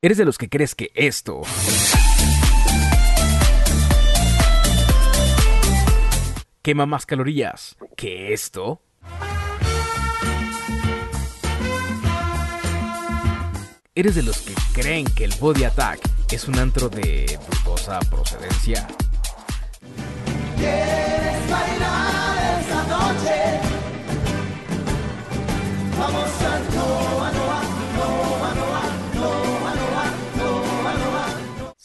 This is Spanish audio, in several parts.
¿Eres de los que crees que esto... quema más calorías que esto? ¿Eres de los que creen que el Body Attack es un antro de dudosa procedencia? ¿Quieres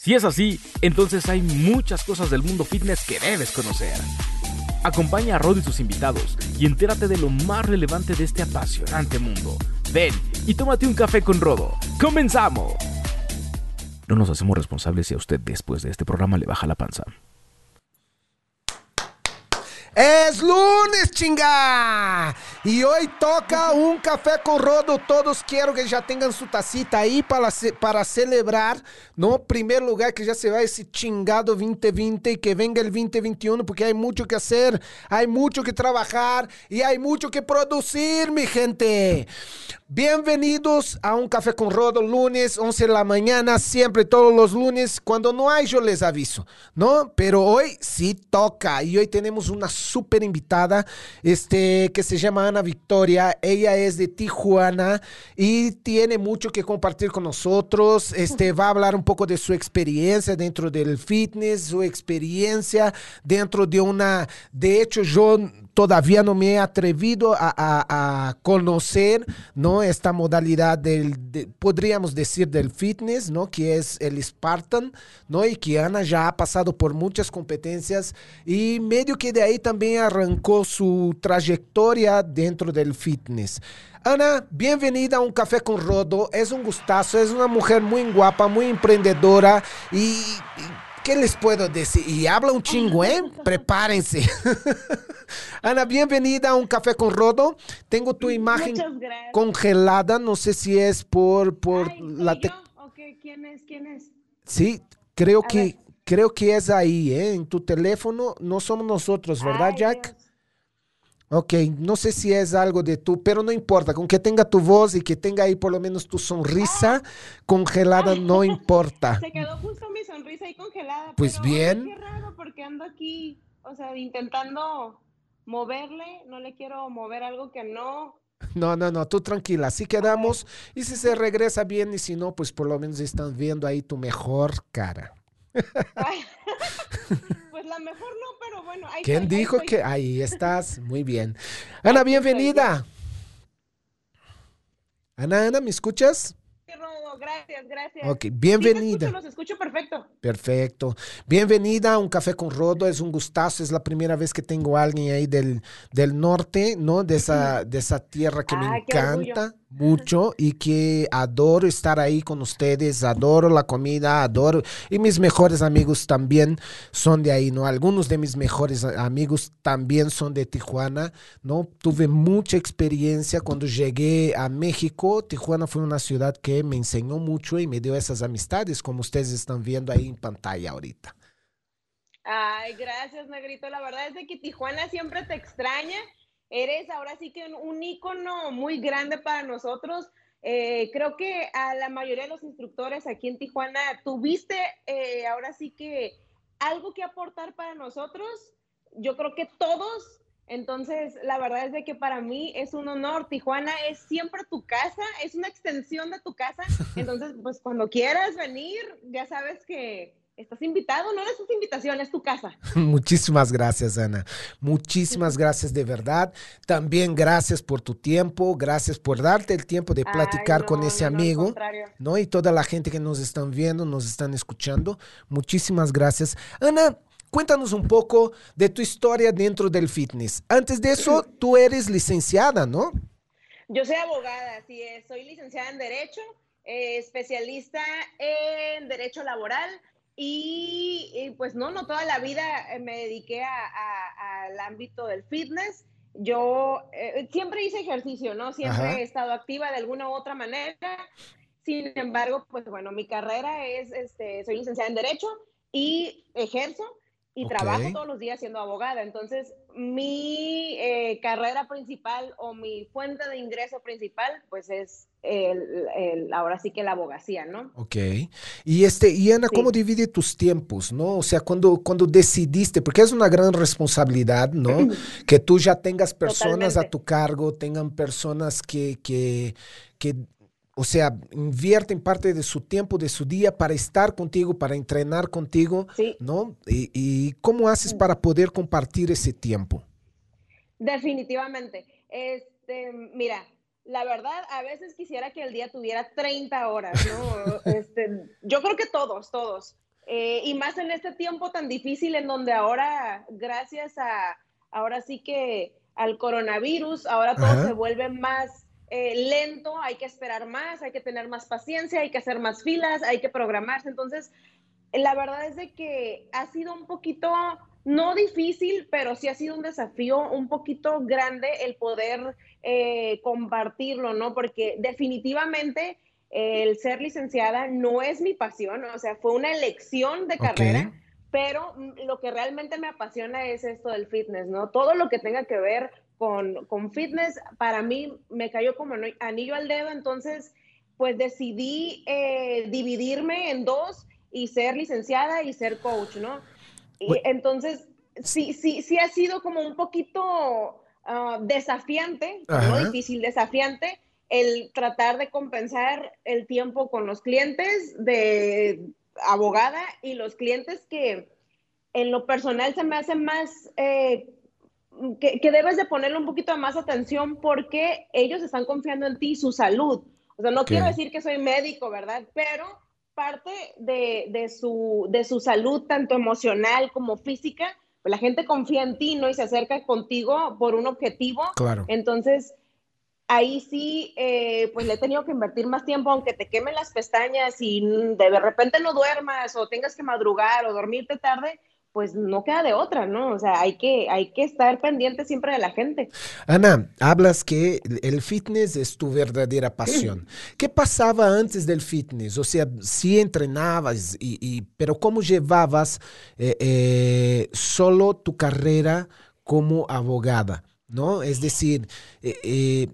Si es así, entonces hay muchas cosas del mundo fitness que debes conocer. Acompaña a Rod y sus invitados y entérate de lo más relevante de este apasionante mundo. Ven y tómate un café con Rodo. ¡Comenzamos! No nos hacemos responsables si a usted después de este programa le baja la panza. Es lunes, chinga! Y hoy toca un café con Rodo. Todos quiero que ya tengan su tacita ahí para, ce- para celebrar, ¿no? Primer lugar que ya se va ese chingado 2020 y que venga el 2021 porque hay mucho que hacer, hay mucho que trabajar y hay mucho que producir, mi gente. Bienvenidos a un café con Rodo, lunes, 11 de la mañana, siempre todos los lunes. Cuando no hay, yo les aviso, ¿no? Pero hoy sí toca y hoy tenemos una súper invitada, este, que se llama Ana Victoria. Ella es de Tijuana y tiene mucho que compartir con nosotros. Este, va a hablar un poco de su experiencia dentro del fitness, su experiencia dentro de una, de hecho, yo todavía no me he atrevido a, conocer, ¿no? Esta modalidad del, de- podríamos decir, del fitness, ¿no? Que es el Spartan, ¿no? Y que Ana ya ha pasado por muchas competencias y medio que de ahí también arrancó su trayectoria dentro del fitness. Ana, bienvenida a un café con Rodo. Es un gustazo, es una mujer muy guapa, muy emprendedora y... ¿Qué les puedo decir? Y habla un chingo, ¿eh? Prepárense. Ana, bienvenida a un café con Rodo. Tengo tu imagen congelada, no sé si es por, por Ay, ¿soy la... yo? ¿O qué? ¿Quién es? ¿Quién es? Sí, creo A que, ver. Creo que es ahí, ¿eh? En tu teléfono. No somos nosotros, ¿verdad, Ay, Jack? Dios. Ok, no sé si es algo de tú, pero no importa, con que tenga tu voz y que tenga ahí por lo menos tu sonrisa congelada, no importa. Se quedó justo mi sonrisa ahí congelada. Pues pero, bien. qué raro, porque ando aquí, o sea, intentando moverle, no le quiero mover algo que no. No, no, no, tú tranquila, así quedamos. Y si se regresa bien y si no, pues por lo menos están viendo ahí tu mejor cara. Ay. pues la mejor no, pero bueno. Ahí ¿Quién estoy, ahí dijo estoy. que ahí estás? Muy bien. Ana, bienvenida. Ana, Ana, ¿me escuchas? Gracias, gracias. Ok, Sí, bienvenida. escucho, los escucho perfecto. Perfecto. Bienvenida a un café con Rodo. Es un gustazo. Es la primera vez que tengo a alguien ahí del, del norte, ¿no? De esa, de esa tierra que me orgullo. encanta mucho y que adoro estar ahí con ustedes. Adoro la comida, adoro. Y mis mejores amigos también son de ahí, ¿no? Algunos de mis mejores amigos también son de Tijuana, ¿no? Tuve mucha experiencia cuando llegué a México. Tijuana fue una ciudad que me enseñó mucho y me dio esas amistades, como ustedes están viendo ahí en pantalla ahorita. Ay, gracias, Negrito. La verdad es de que Tijuana siempre te extraña. Eres ahora sí que un, un ícono muy grande para nosotros. Eh, creo que a la mayoría de los instructores aquí en Tijuana tuviste eh, ahora sí que algo que aportar para nosotros. Yo creo que todos. Entonces, la verdad es de que para mí es un honor. Tijuana es siempre tu casa, es una extensión de tu casa. Entonces, pues cuando quieras venir, ya sabes que estás invitado, no es invitación, es tu casa. Muchísimas gracias, Ana. Muchísimas gracias de verdad. También gracias por tu tiempo, gracias por darte el tiempo de platicar Ay, con ese no, amigo. ¿no? Y toda la gente que nos están viendo, nos están escuchando. Muchísimas gracias. Ana, cuéntanos un poco de tu historia dentro del fitness. Antes de eso, tú eres licenciada, ¿no? Yo soy abogada, es, soy licenciada en Derecho, eh, especialista en Derecho Laboral y, y, pues no, no toda la vida eh, me dediqué a- a- al ámbito del fitness. Yo eh, siempre hice ejercicio, ¿no? Siempre Ajá. he estado activa de alguna u otra manera. Sin embargo, pues bueno, mi carrera es, este, soy licenciada en Derecho y ejerzo. Y trabajo todos los días siendo abogada. Entonces, mi eh, carrera principal o mi fuente de ingreso principal, pues es el, el- ahora sí que la abogacía, ¿no? Ok. Y este, y Ana, Sí. ¿cómo divide tus tiempos, no? O sea, cuando, cuando decidiste, porque es una gran responsabilidad, ¿no? Que tú ya tengas personas a tu cargo, tengan personas que, que, que, o sea, invierten parte de su tiempo, de su día para estar contigo, para entrenar contigo, Sí. ¿no? Y, y ¿cómo haces para poder compartir ese tiempo? Definitivamente. Este, mira, la verdad, a veces quisiera que el día tuviera 30 horas, ¿no? Este, yo creo que todos, todos. Eh, y más en este tiempo tan difícil en donde ahora, gracias a, ahora sí que al coronavirus, ahora todo Ajá. se vuelve más eh, lento, hay que esperar más, hay que tener más paciencia, hay que hacer más filas, hay que programarse. Entonces, la verdad es de que ha sido un poquito, no difícil, pero sí ha sido un desafío un poquito grande el poder eh, compartirlo, ¿no? Porque definitivamente eh, el ser licenciada no es mi pasión, o sea, fue una elección de carrera, pero lo que realmente me apasiona es esto del fitness, ¿no? Todo lo que tenga que ver con, con fitness, para mí me cayó como anillo al dedo, entonces, pues decidí eh, dividirme en dos y ser licenciada y ser coach, ¿no? Y entonces, sí, sí, sí ha sido como un poquito ah, desafiante, no difícil, desafiante, el tratar de compensar el tiempo con los clientes de abogada y los clientes que en lo personal se me hace más, eh, que, que debes de ponerle un poquito más atención porque ellos están confiando en ti, su salud. O sea, no quiero decir que soy médico, ¿verdad? Pero parte de, de su, de su salud, tanto emocional como física, pues la gente confía en ti, ¿no? Y se acerca contigo por un objetivo. Claro. Entonces, ahí sí, eh, pues le he tenido que invertir más tiempo, aunque te quemen las pestañas y de repente no duermas o tengas que madrugar o dormirte tarde, pues no queda de otra, ¿no? O sea, hay que, hay que estar pendiente siempre de la gente. Ana, hablas que el fitness es tu verdadera pasión. ¿Qué pasaba antes del fitness? O sea, sí entrenabas, y, y- pero ¿cómo llevabas eh, eh, solo tu carrera como abogada? ¿No? Es decir, eh, eh,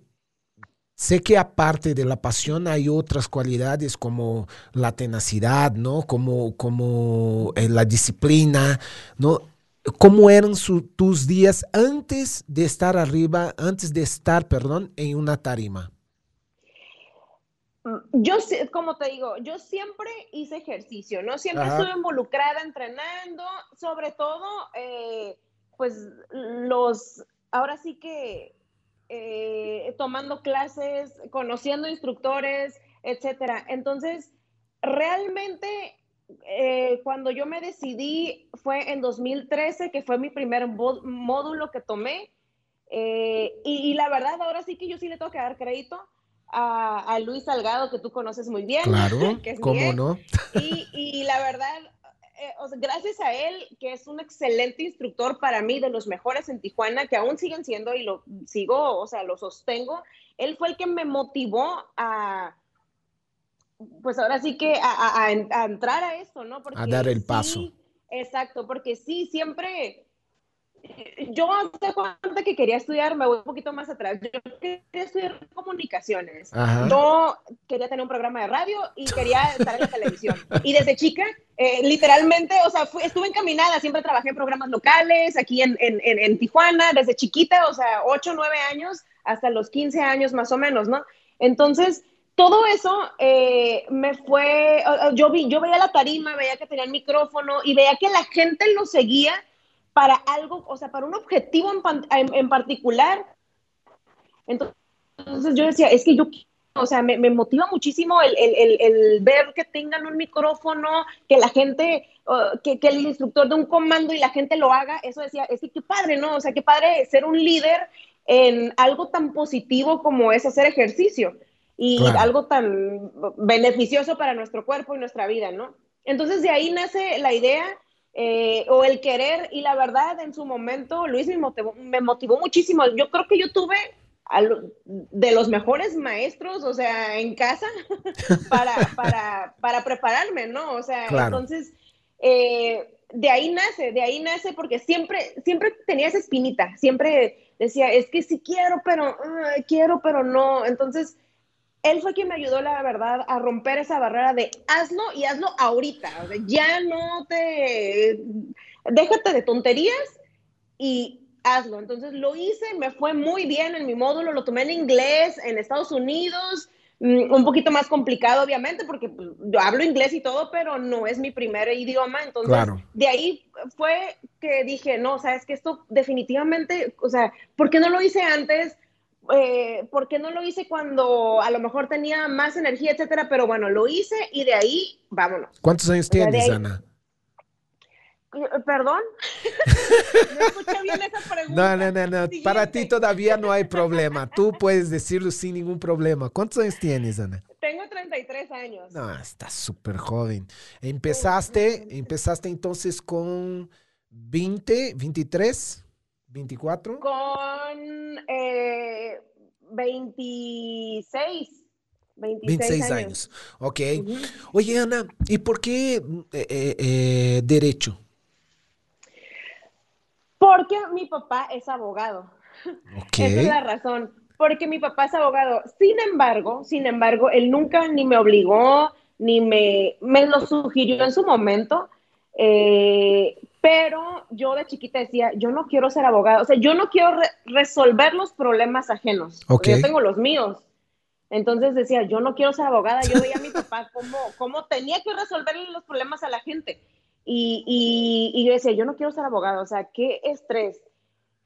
sé que aparte de la pasión hay otras cualidades como la tenacidad, ¿no? Como, como eh, la disciplina, ¿no? ¿Cómo eran su- tus días antes de estar arriba, antes de estar, perdón, en una tarima? Yo, sí- como te digo, yo siempre hice ejercicio, ¿no? Siempre Ajá. estuve involucrada entrenando, sobre todo, eh, pues los, ahora sí que eh, tomando clases, conociendo instructores, etcétera. Entonces, realmente, eh, cuando yo me decidí fue en 2013, que fue mi primer módulo que tomé, eh, y, y la verdad, ahora sí que yo sí le tengo que dar crédito a, a Luis Salgado, que tú conoces muy bien. Claro, que es mi ¿cómo no? Y, y la verdad, eh, o sea, gracias a él, que es un excelente instructor para mí, de los mejores en Tijuana, que aún siguen siendo y lo sigo, o sea, lo sostengo, él fue el que me motivó a, pues ahora sí que a, a- a en- a entrar a esto, ¿no? Porque A dar el sí, paso. exacto, porque sí, siempre, yo hace cuenta que quería estudiar, me voy un poquito más atrás, yo quería estudiar comunicaciones. Ajá. Yo quería tener un programa de radio y quería estar en la televisión. Y desde chica, eh, literalmente, o sea, fui- estuve encaminada, siempre trabajé en programas locales, aquí en, en, en, en Tijuana, desde chiquita, o sea, 8, 9 años, hasta los 15 años más o menos, ¿no? Entonces, todo eso eh, me fue, yo, vi, yo veía la tarima, veía que tenía el micrófono y veía que la gente lo seguía para algo, o sea, para un objetivo en, pan- en, en particular. Entonces, entonces yo decía, es que yo, o sea, me, me motiva muchísimo el, el, el, el ver que tengan un micrófono, que la gente, uh, que, que el instructor de un comando y la gente lo haga, eso decía, es que qué padre, ¿no? O sea, qué padre ser un líder en algo tan positivo como es hacer ejercicio y Claro. algo tan beneficioso para nuestro cuerpo y nuestra vida, ¿no? Entonces de ahí nace la idea eh, o el querer y la verdad en su momento Luis me motivó, me motivó muchísimo. Yo creo que yo tuve al- de los mejores maestros, o sea, en casa para, para, para prepararme, ¿no? O sea, Claro. entonces, eh, de ahí nace, de ahí nace porque siempre, siempre tenía esa espinita, siempre decía, es que sí quiero, pero quiero, pero no. Entonces, él fue quien me ayudó, la verdad, a romper esa barrera de hazlo y hazlo ahorita. O sea, ya no te, déjate de tonterías y hazlo. Entonces lo hice, me fue muy bien en mi módulo, lo tomé en inglés en Estados Unidos, mm, un poquito más complicado obviamente porque pues, yo hablo inglés y todo, pero no es mi primer idioma, entonces Claro. de ahí fue que dije, no, sabes que esto definitivamente, o sea, ¿por qué no lo hice antes? Eh, ¿Por qué no lo hice cuando a lo mejor tenía más energía, etcétera? Pero bueno, lo hice y de ahí, vámonos. ¿Cuántos años sea, tienes, ahí- Ana? Eh, ¿Perdón? no escuché bien esa No, pregunta. no, no, no. Para ti todavía no hay problema. Tú puedes decirlo sin ningún problema. ¿Cuántos años tienes, Ana? Tengo 33 años. No, estás súper joven. Empezaste, empezaste entonces con 20, 23, 24. Con eh, 26. 26, 26 años. años. Ok. Oye, Ana, ¿y por qué eh, eh, eh, derecho? Porque mi papá es abogado. Ok. Esa es la razón. Porque mi papá es abogado. Sin embargo, sin embargo, él nunca ni me obligó, ni me, me lo sugirió en su momento. eh, pero yo de chiquita decía, yo no quiero ser abogado. O sea, yo no quiero re- resolver los problemas ajenos. Ok. Yo tengo los míos. Entonces decía, yo no quiero ser abogada. Yo veía a mi papá cómo, cómo tenía que resolverle los problemas a la gente. Y, y, y yo decía, yo no quiero ser abogado. O sea, qué estrés.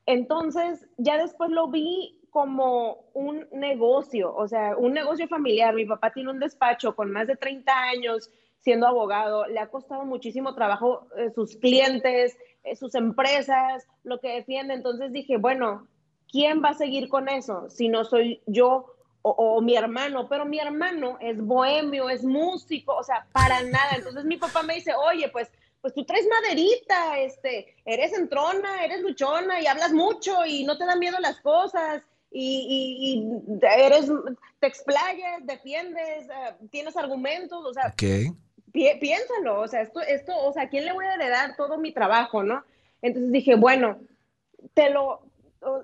Entonces, ya después lo vi como un negocio, o sea, un negocio familiar. Mi papá tiene un despacho con más de 30 años siendo abogado. Le ha costado muchísimo trabajo eh, sus clientes, eh, sus empresas, lo que defiende. Entonces dije, bueno, ¿quién va a seguir con eso si no soy yo o, mi hermano? Pero mi hermano es bohemio, es músico, o sea, para nada. Entonces mi papá me dice, oye, pues pues tú traes maderita, este, eres entrona, eres luchona y hablas mucho y no te dan miedo las cosas y, y- y eres, te explayas, defiendes, eh, tienes argumentos, o sea, Ok. Pi- piénsalo, o sea, esto, esto, o sea, ¿a quién le voy a heredar todo mi trabajo, no? Entonces dije, bueno, te lo,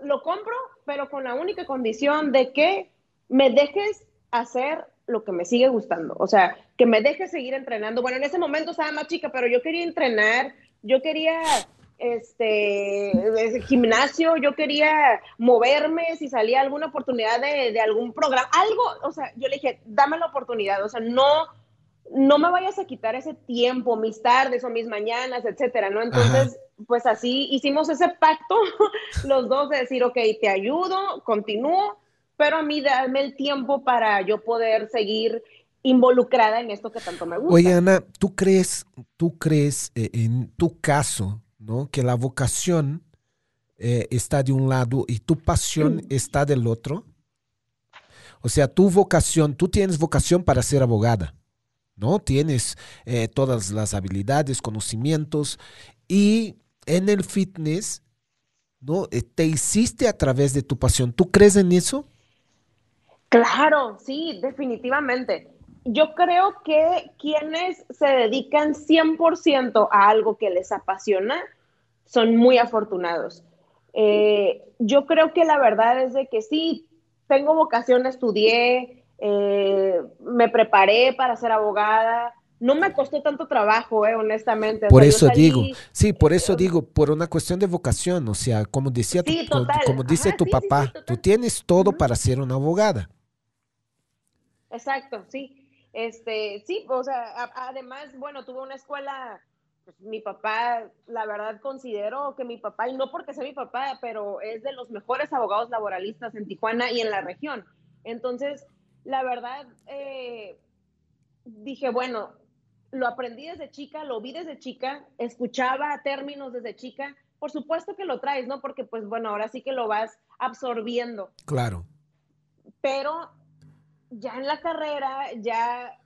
lo compro, pero con la única condición de que me dejes hacer lo que me sigue gustando, o sea, que me dejes seguir entrenando. Bueno, en ese momento estaba más chica, pero yo quería entrenar, yo quería este gimnasio, yo quería moverme, si salía alguna oportunidad de, de algún programa, algo, o sea, yo le dije, dame la oportunidad, o sea, no, no me vayas a quitar ese tiempo, mis tardes o mis mañanas, etcétera, ¿no? Entonces, pues así hicimos ese pacto los dos de decir, ok, te ayudo, continúo, pero a mí dame el tiempo para yo poder seguir involucrada en esto que tanto me gusta. Oye, Ana, ¿tú crees, tú crees eh, en tu caso, ¿no? Que la vocación eh, está de un lado y tu pasión está del otro. O sea, tu vocación, tú tienes vocación para ser abogada, ¿no? Tienes eh, todas las habilidades, conocimientos y en el fitness, ¿no? Eh, te hiciste a través de tu pasión. ¿Tú crees en eso? Claro, sí, definitivamente. Yo creo que quienes se dedican 100% a algo que les apasiona son muy afortunados. Eh, yo creo que la verdad es de que sí, tengo vocación, estudié, eh, me preparé para ser abogada. No me costó tanto trabajo, eh, honestamente. O Por sea, eso salí- digo, sí, por eso eh, digo, por una cuestión de vocación, o sea, como decía, tu- Sí, como dice Ajá, tu sí, sí, sí, papá, tú tienes todo para ser una abogada. Exacto, sí. Este, sí, o sea, a- además, bueno, tuve una escuela, pues, mi papá, la verdad considero que mi papá, y no porque sea mi papá, pero es de los mejores abogados laboralistas en Tijuana y en la región. Entonces, la verdad, eh, dije, bueno, lo aprendí desde chica, lo vi desde chica, escuchaba términos desde chica, por supuesto que lo traes, ¿no? Porque, pues, bueno, ahora sí que lo vas absorbiendo Claro. pero ya en la carrera, ya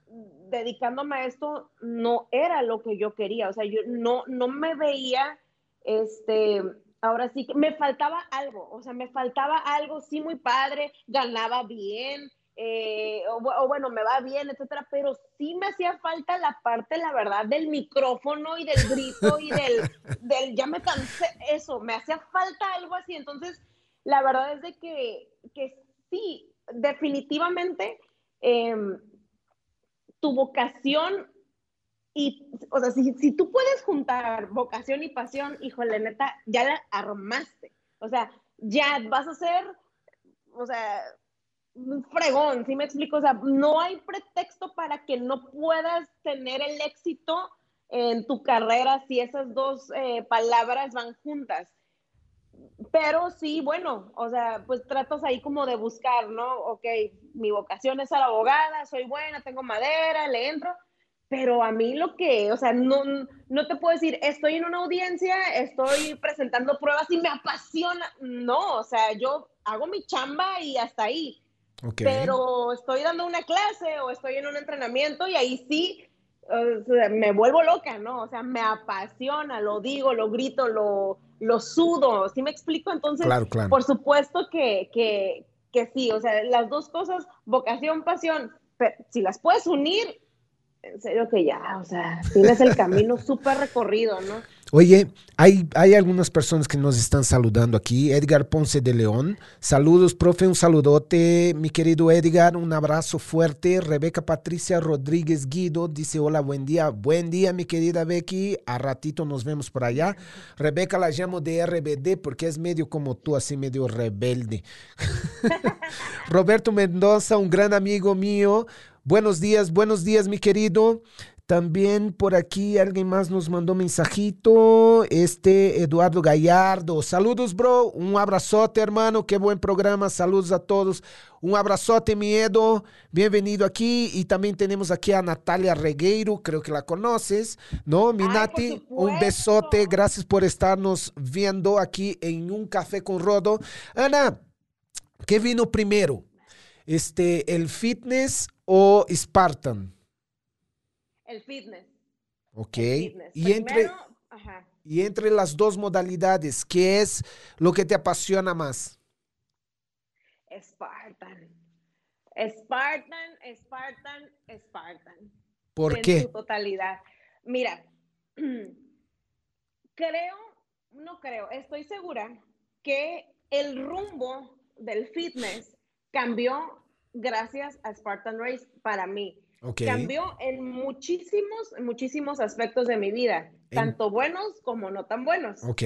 dedicándome a esto, no era lo que yo quería, o sea, yo no, no me veía, este, ahora sí que me faltaba algo, o sea, me faltaba algo, sí, muy padre, ganaba bien, eh, o, bu- o bueno, me va bien, etcétera, pero sí me hacía falta la parte, la verdad, del micrófono y del grito y del, del ya me cansé, eso, me hacía falta algo así. Entonces, la verdad es de que, que sí, definitivamente em, tu vocación y, o sea, si, si tú puedes juntar vocación y pasión, híjole, neta, ya la armaste. O sea, ya vas a ser, o sea, fregón, ¿sí me explico? O sea, no hay pretexto para que no puedas tener el éxito en tu carrera si esas dos eh, palabras van juntas. Pero sí, bueno, o sea, pues tratas ahí como de buscar, ¿no? Ok, mi vocación es ser abogada, soy buena, tengo madera, le entro, pero a mí lo que, o sea, no, no te puedo decir, estoy en una audiencia, estoy presentando pruebas y me apasiona. No, o sea, yo hago mi chamba y hasta ahí. Ok. Pero estoy dando una clase o estoy en un entrenamiento y ahí sí o sea, me vuelvo loca, ¿no? O sea, me apasiona, lo digo, lo grito, lo, lo sudo, ¿sí me explico? Entonces, Claro, claro. por supuesto que, que, que sí, o sea, las dos cosas, vocación, pasión, pero si las puedes unir, en serio que ya, o sea, tienes el camino súper recorrido, ¿no? Oye, hay, hay algunas personas que nos están saludando aquí. Edgar Ponce de León. Saludos, profe, un saludote, mi querido Edgar, un abrazo fuerte. Rebeca Patricia Rodríguez Guido dice, hola, buen día. Buen día, mi querida Becky. A ratito nos vemos por allá. Rebeca la llamo de RBD porque es medio como tú, así medio rebelde. Roberto Mendoza, un gran amigo mío. Buenos días, buenos días, mi querido. También por aquí alguien más nos mandó mensajito. Este Eduardo Gallardo. Saludos, bro. Un abrazote, hermano. Qué buen programa. Saludos a todos. Un abrazote, mi Edo. Bienvenido aquí. Y también tenemos aquí a Natalia Regueiro. Creo que la conoces, ¿no? Mi Ay, por Nati, un besote. Gracias por estarnos viendo aquí en un café con Rodo. Ana, ¿qué vino primero? Este, el fitness o Spartan? El fitness. Ok. el fitness. Y entre, ajá. y entre las dos modalidades, ¿qué es lo que te apasiona más? Spartan. Spartan, Spartan, Spartan. ¿Por en qué? su totalidad. Mira, creo, no creo, estoy segura que el rumbo del fitness cambió gracias a Spartan Race para mí. Ok. Cambió en muchísimos, en muchísimos aspectos de mi vida, tanto buenos como no tan buenos. Ok.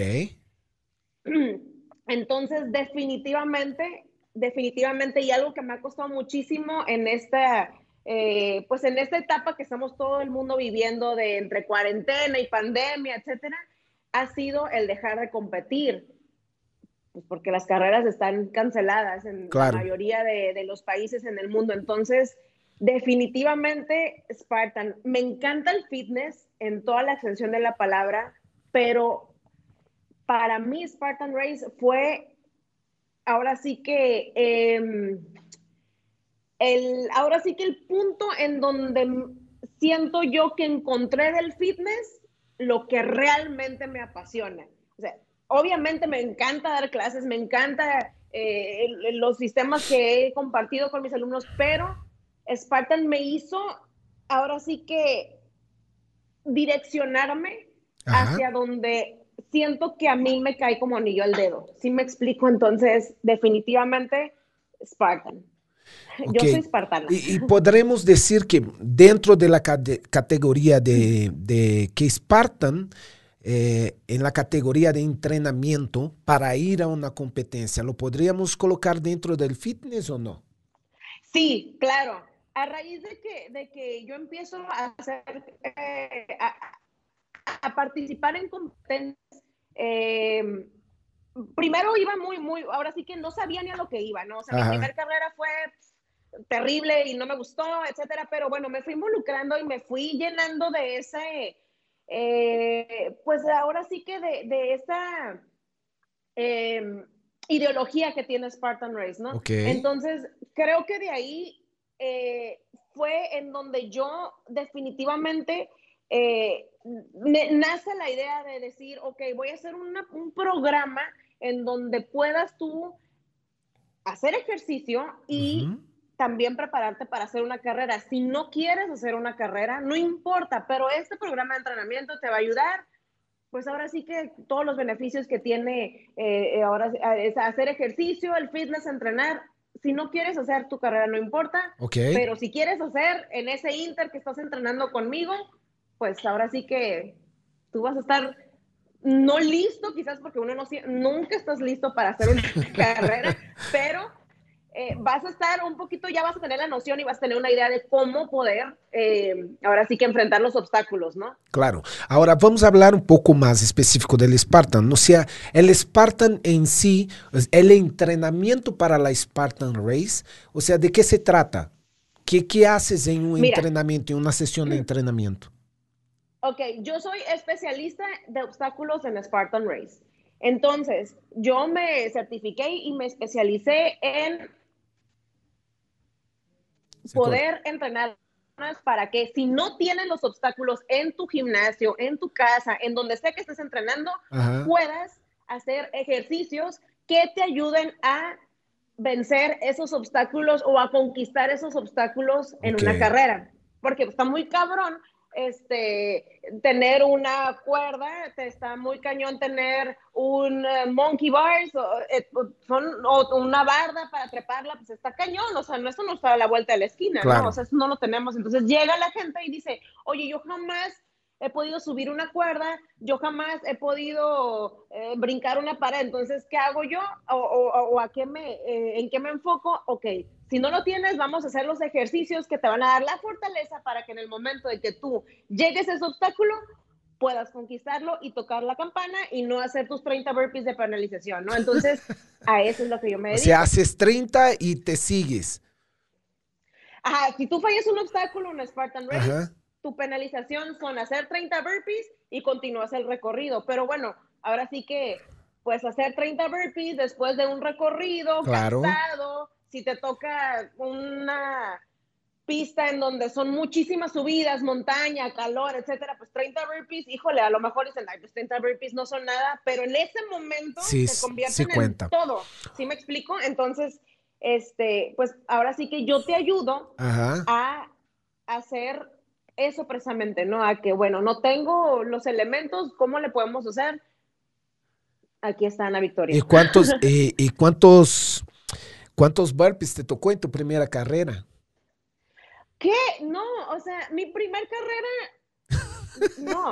Entonces, definitivamente, definitivamente, y algo que me ha costado muchísimo en esta, eh, pues en esta etapa que estamos todo el mundo viviendo de entre cuarentena y pandemia, etcétera, ha sido el dejar de competir. Pues porque las carreras están canceladas en Claro. la mayoría de, de los países en el mundo. Entonces, definitivamente, Spartan, me encanta el fitness en toda la extensión de la palabra, pero para mí Spartan Race fue ahora sí que em, el, ahora sí que el punto en donde siento yo que encontré del fitness lo que realmente me apasiona. Obviamente me encanta dar clases, me encanta eh, los sistemas que he compartido con mis alumnos, pero Spartan me hizo ahora sí que direccionarme Ajá. hacia donde siento que a mí me cae como anillo al dedo. ¿Sí me explico? Entonces, definitivamente, Spartan. Yo soy espartana. Y, y podremos decir que dentro de la cate- categoría de, de que Spartan, eh, en la categoría de entrenamiento para ir a una competencia, ¿lo podríamos colocar dentro del fitness o no? Sí, claro. A raíz de que, de que yo empiezo a hacer, eh, a, a participar en competencias, eh, primero iba muy, muy, ahora sí que no sabía ni a lo que iba, ¿no? O sea, Ajá. mi primera carrera fue terrible y no me gustó, etcétera, pero bueno, me fui involucrando y me fui llenando de ese, eh, pues ahora sí que de, de esa eh, ideología que tiene Spartan Race, ¿no? Entonces, creo que de ahí eh, fue en donde yo definitivamente eh, me nace la idea de decir, ok, voy a hacer una- un programa en donde puedas tú hacer ejercicio y también prepararte para hacer una carrera. Si no quieres hacer una carrera, no importa, pero este programa de entrenamiento te va a ayudar. Pues ahora sí que todos los beneficios que tiene eh, ahora es hacer ejercicio, el fitness, entrenar. Si no quieres hacer tu carrera, no importa. Ok. Pero si quieres hacer en ese inter que estás entrenando conmigo, pues ahora sí que tú vas a estar no listo, quizás porque uno no nunca estás listo para hacer una carrera, pero eh, vas a estar un poquito, ya vas a tener la noción y vas a tener una idea de cómo poder eh, ahora sí que enfrentar los obstáculos, ¿no? Claro. Ahora vamos a hablar un poco más específico del Spartan. O sea, el Spartan en sí, el entrenamiento para la Spartan Race, o sea, ¿de qué se trata? ¿Qué, qué haces en un Mira. entrenamiento, en una sesión de entrenamiento? Ok, yo soy especialista de obstáculos en Spartan Race. Entonces, yo me certifiqué y me especialicé en poder entrenar para que si no tienes los obstáculos en tu gimnasio, en tu casa, en donde sea que estés entrenando, Ajá. puedas hacer ejercicios que te ayuden a vencer esos obstáculos o a conquistar esos obstáculos en una carrera. Porque está muy cabrón este, tener una cuerda, te está muy cañón tener un eh, monkey bars, o, eh, son, o una barda para treparla, pues está cañón, o sea, no, eso no está a la vuelta de la esquina, Claro. ¿no? O sea, eso no lo tenemos. Entonces llega la gente y dice, oye, yo jamás he podido subir una cuerda, yo jamás he podido eh, brincar una pared, entonces, ¿qué hago yo? ¿O, o- o a qué me, eh, en qué me enfoco? Ok, si no lo tienes, vamos a hacer los ejercicios que te van a dar la fortaleza para que en el momento de que tú llegues a ese obstáculo, puedas conquistarlo y tocar la campana y no hacer tus 30 burpees de penalización, ¿no? Entonces, a eso es lo que yo me O dedico. sea, haces 30 y te sigues. Ajá, si tú fallas un obstáculo en Spartan Race, Ajá. tu penalización son hacer 30 burpees y continúas el recorrido. Pero bueno, ahora sí que, pues hacer 30 burpees después de un recorrido Claro. cansado, si te toca una pista en donde son muchísimas subidas, montaña, calor, etcétera, pues 30 burpees, híjole, a lo mejor dicen, ay, pues 30 burpees no son nada, pero en ese momento Sí, se sí convierten cuenta. en todo. ¿Sí me explico? Entonces, este, pues ahora sí que yo te ayudo Ajá. a hacer eso precisamente, ¿no? A que, bueno, no tengo los elementos, ¿cómo le podemos hacer? Aquí está Ana Victoria. ¿Y cuántos, y, y cuántos, cuántos burpees te tocó en tu primera carrera? ¿Qué? No, o sea, mi primer carrera, no,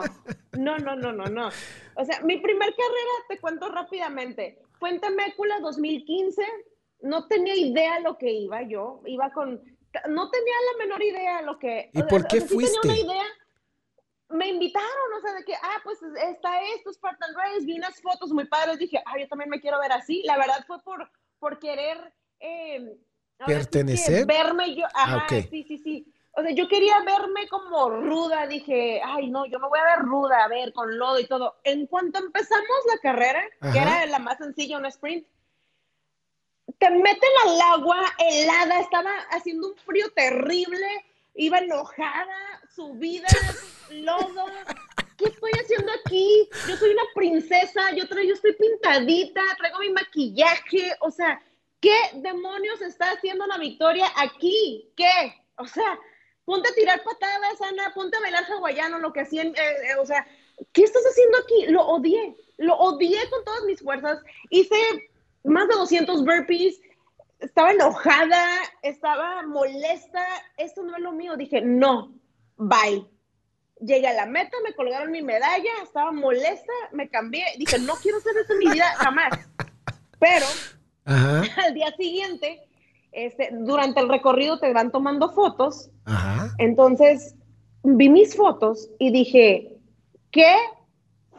no, no, no, no, no. O sea, mi primer carrera, te cuento rápidamente, fue en Temécula 2015, no tenía idea lo que iba yo, iba con, no tenía la menor idea lo que... ¿Y o por o qué sea, sí tenía fuiste? una idea, me invitaron, o sea, de que, ah, pues está esto, Spartan Race, vi unas fotos muy padres, dije, ah, yo también me quiero ver así. La verdad fue por, por querer... eh, que ¿Pertenecer? verme yo, Ah, ajá, ok. sí, sí, sí. O sea, yo quería verme como ruda, dije, ay, no, yo me voy a ver ruda, a ver, con lodo y todo. En cuanto empezamos la carrera, que Ajá. era la más sencilla, un sprint, te meten al agua helada, estaba haciendo un frío terrible, iba enojada, subida, lodo. ¿Qué estoy haciendo aquí? Yo soy una princesa, yo, traigo, yo estoy pintadita, traigo mi maquillaje, o sea, ¿qué demonios está haciendo Ana Victoria aquí? ¿Qué? O sea, ponte a tirar patadas, Ana, ponte a bailar hawaiano, lo que hacían, eh, eh, o sea, ¿qué estás haciendo aquí? Lo odié, lo odié con todas mis fuerzas, hice más de 200 burpees, estaba enojada, estaba molesta, esto no es lo mío, dije, no, bye. Llegué a la meta, me colgaron mi medalla, estaba molesta, me cambié, dije, no quiero hacer esto en mi vida jamás. Pero Ajá. al día siguiente, este, durante el recorrido te van tomando fotos, Ajá. entonces vi mis fotos y dije, ¿qué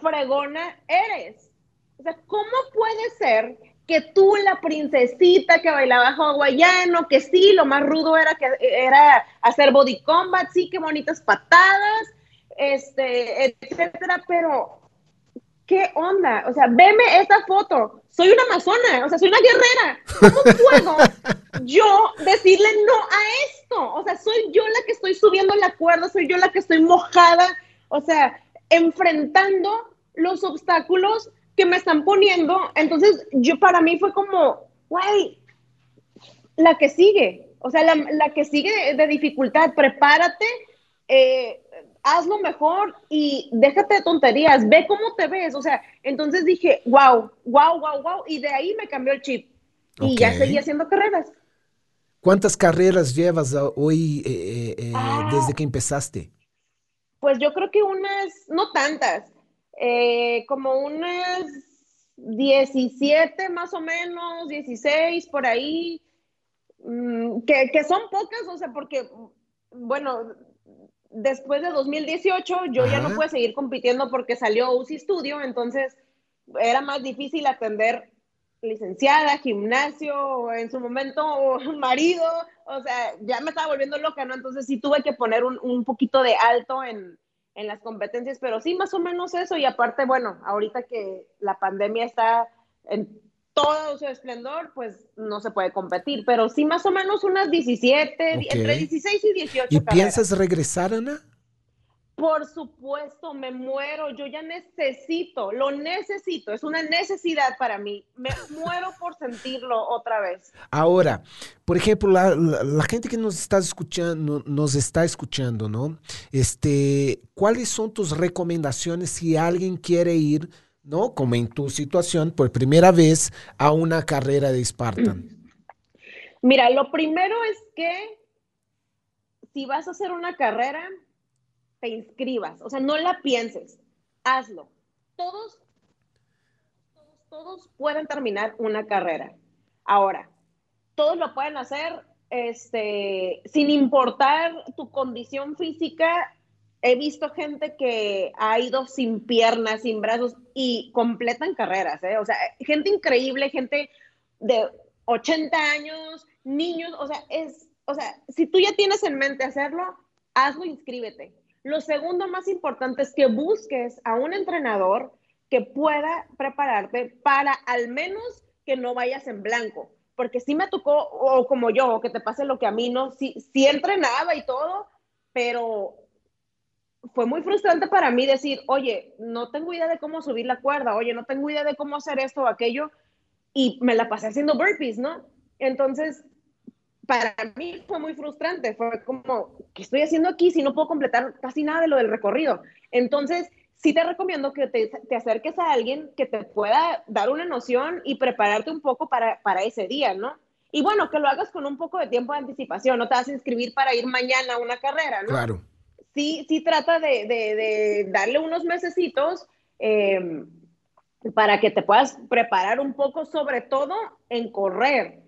fregona eres? O sea, ¿cómo puede ser que tú, la princesita que bailaba hawaiano, que sí, lo más rudo era que era hacer body combat, sí, qué bonitas patadas, este, etcétera, pero ¿qué onda? O sea, veme esta foto. Soy una amazona, o sea, soy una guerrera. ¿Cómo puedo yo decirle no a esto? O sea, soy yo la que estoy subiendo la cuerda, soy yo la que estoy mojada, o sea, enfrentando los obstáculos que me están poniendo. Entonces, yo para mí fue como, güey, la que sigue. O sea, la, la que sigue de, dificultad, prepárate, eh, hazlo mejor y déjate de tonterías, ve cómo te ves. O sea, entonces dije, wow, wow, wow, wow. Y de ahí me cambió el chip. Y ya seguí haciendo carreras. ¿Cuántas carreras llevas ah, hoy eh, eh, eh, Ah. desde que empezaste? Pues yo creo que unas, no tantas, eh, como unas 17 más o menos, 16 por ahí, mm, que, que son pocas, o sea, porque, bueno, después de 2018 yo ya no pude seguir compitiendo porque salió UCI Studio, entonces era más difícil atender licenciada, gimnasio, en su momento marido, o sea, ya me estaba volviendo loca, ¿no? Entonces sí tuve que poner un, un poquito de alto en, en las competencias, pero sí, más o menos eso, y aparte, bueno, ahorita que la pandemia está en todo su esplendor, pues no se puede competir, pero sí más o menos unas 17, Ok. entre 16 y 18 ¿Y carreras. piensas regresar, Ana? Por supuesto, me muero, yo ya necesito, lo necesito, es una necesidad para mí, me muero por sentirlo otra vez. Ahora, por ejemplo, la, la- la gente que nos está escuchando, nos está escuchando, ¿no? Este, ¿cuáles son tus recomendaciones si alguien quiere ir, ¿no? Como en tu situación, por primera vez a una carrera de Spartan? Mira, lo primero es que si vas a hacer una carrera, te inscribas, o sea, no la pienses, hazlo. Todos, todos, todos pueden terminar una carrera. Ahora, todos lo pueden hacer este, sin importar tu condición física. He visto gente que ha ido sin piernas, sin brazos y completan carreras, ¿eh? O sea, gente increíble, gente de 80 años, niños, o sea, es, o sea, si tú ya tienes en mente hacerlo, hazlo, inscríbete. Lo segundo más importante es que busques a un entrenador que pueda prepararte para al menos que no vayas en blanco, porque si me tocó, o como yo, o que te pase lo que a mí no, sí, sí entrenaba y todo, pero fue muy frustrante para mí decir, oye, no tengo idea de cómo subir la cuerda, oye, no tengo idea de cómo hacer esto o aquello, y me la pasé haciendo burpees, ¿no? Entonces, para mí fue muy frustrante, fue como, ¿qué estoy haciendo aquí si no puedo completar casi nada de lo del recorrido? Entonces, sí te recomiendo que te, te acerques a alguien que te pueda dar una noción y prepararte un poco para, para ese día, ¿no? Y bueno, que lo hagas con un poco de tiempo de anticipación, no te vas a inscribir para ir mañana a una carrera, ¿no? Claro. Sí, sí trata de, de- de darle unos mesecitos eh, para que te puedas preparar un poco, sobre todo en correr,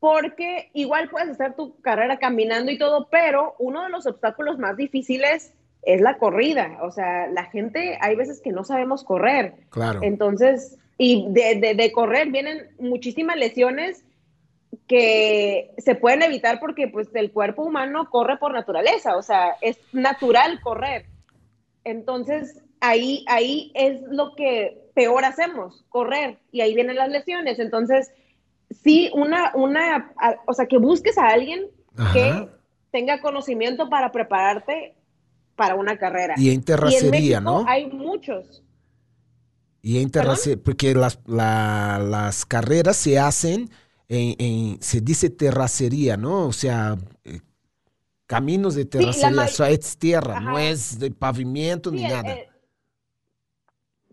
porque igual puedes hacer tu carrera caminando y todo, pero uno de los obstáculos más difíciles es la corrida. O sea, la gente, hay veces que no sabemos correr. Claro. Entonces, y de, de- de correr vienen muchísimas lesiones que se pueden evitar porque pues el cuerpo humano corre por naturaleza, o sea, es natural correr. Entonces, ahí, ahí es lo que peor hacemos, correr, y ahí vienen las lesiones. Entonces, sí, una, una, a- o sea, que busques a alguien Ajá. que tenga conocimiento para prepararte para una carrera. Y en terracería, México ¿no? Hay muchos. Y en terracería, porque las, la- las carreras se hacen en, en- se dice terracería, ¿no? O sea, eh, caminos de terracería, o sea, es tierra, no es de pavimento Sí, ni el- nada. el-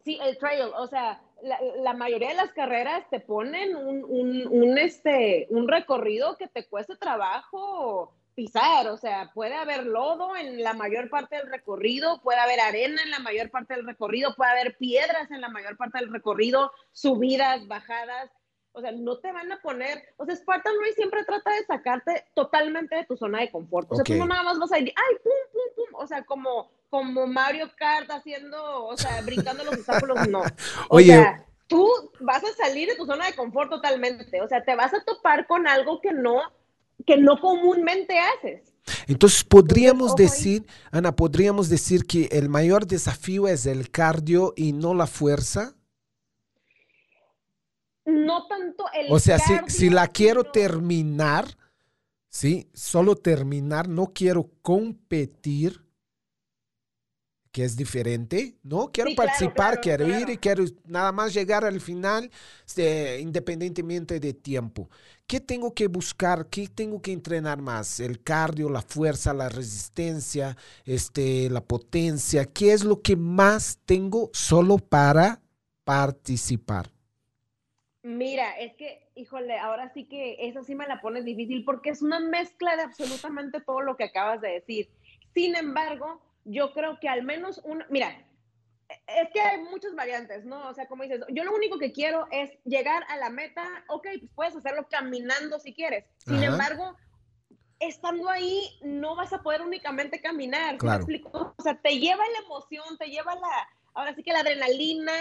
sí, el trail, o sea, la, la mayoría de las carreras te ponen un, un, un, este, un recorrido que te cueste trabajo pisar, o sea, puede haber lodo en la mayor parte del recorrido, puede haber arena en la mayor parte del recorrido, puede haber piedras en la mayor parte del recorrido, subidas, bajadas, o sea, no te van a poner, o sea, Spartan Race siempre trata de sacarte totalmente de tu zona de confort, o sea, tú no nada más vas a ir, ay, pum, pum, pum, o sea, como, como Mario Kart haciendo, o sea, brincando los obstáculos, no. O Oye. sea, tú vas a salir de tu zona de confort totalmente, o sea, te vas a topar con algo que no, que no comúnmente haces. Entonces, podríamos ahí. decir, Ana, podríamos decir que el mayor desafío es el cardio y no la fuerza. No tanto el O sea, si, cardio, si la quiero sino- terminar, ¿sí? Solo terminar, no quiero competir. que es diferente, ¿no? Quiero Sí, participar, claro, quiero ir y quiero nada más llegar al final, este, independientemente de tiempo. ¿Qué tengo que buscar? ¿Qué tengo que entrenar más? ¿El cardio, la fuerza, la resistencia, este, la potencia? ¿Qué es lo que más tengo solo para participar? Mira, es que, híjole, ahora sí que eso sí me la pones difícil porque es una mezcla de absolutamente todo lo que acabas de decir. Sin embargo, yo creo que al menos una, mira, es que hay muchas variantes, ¿no? O sea, como dices, yo lo único que quiero es llegar a la meta, ok, pues puedes hacerlo caminando si quieres. Sin Ajá. embargo, estando ahí no vas a poder únicamente caminar. ¿sí me Claro. explico? O sea, te lleva la emoción, te lleva la, ahora sí que la adrenalina,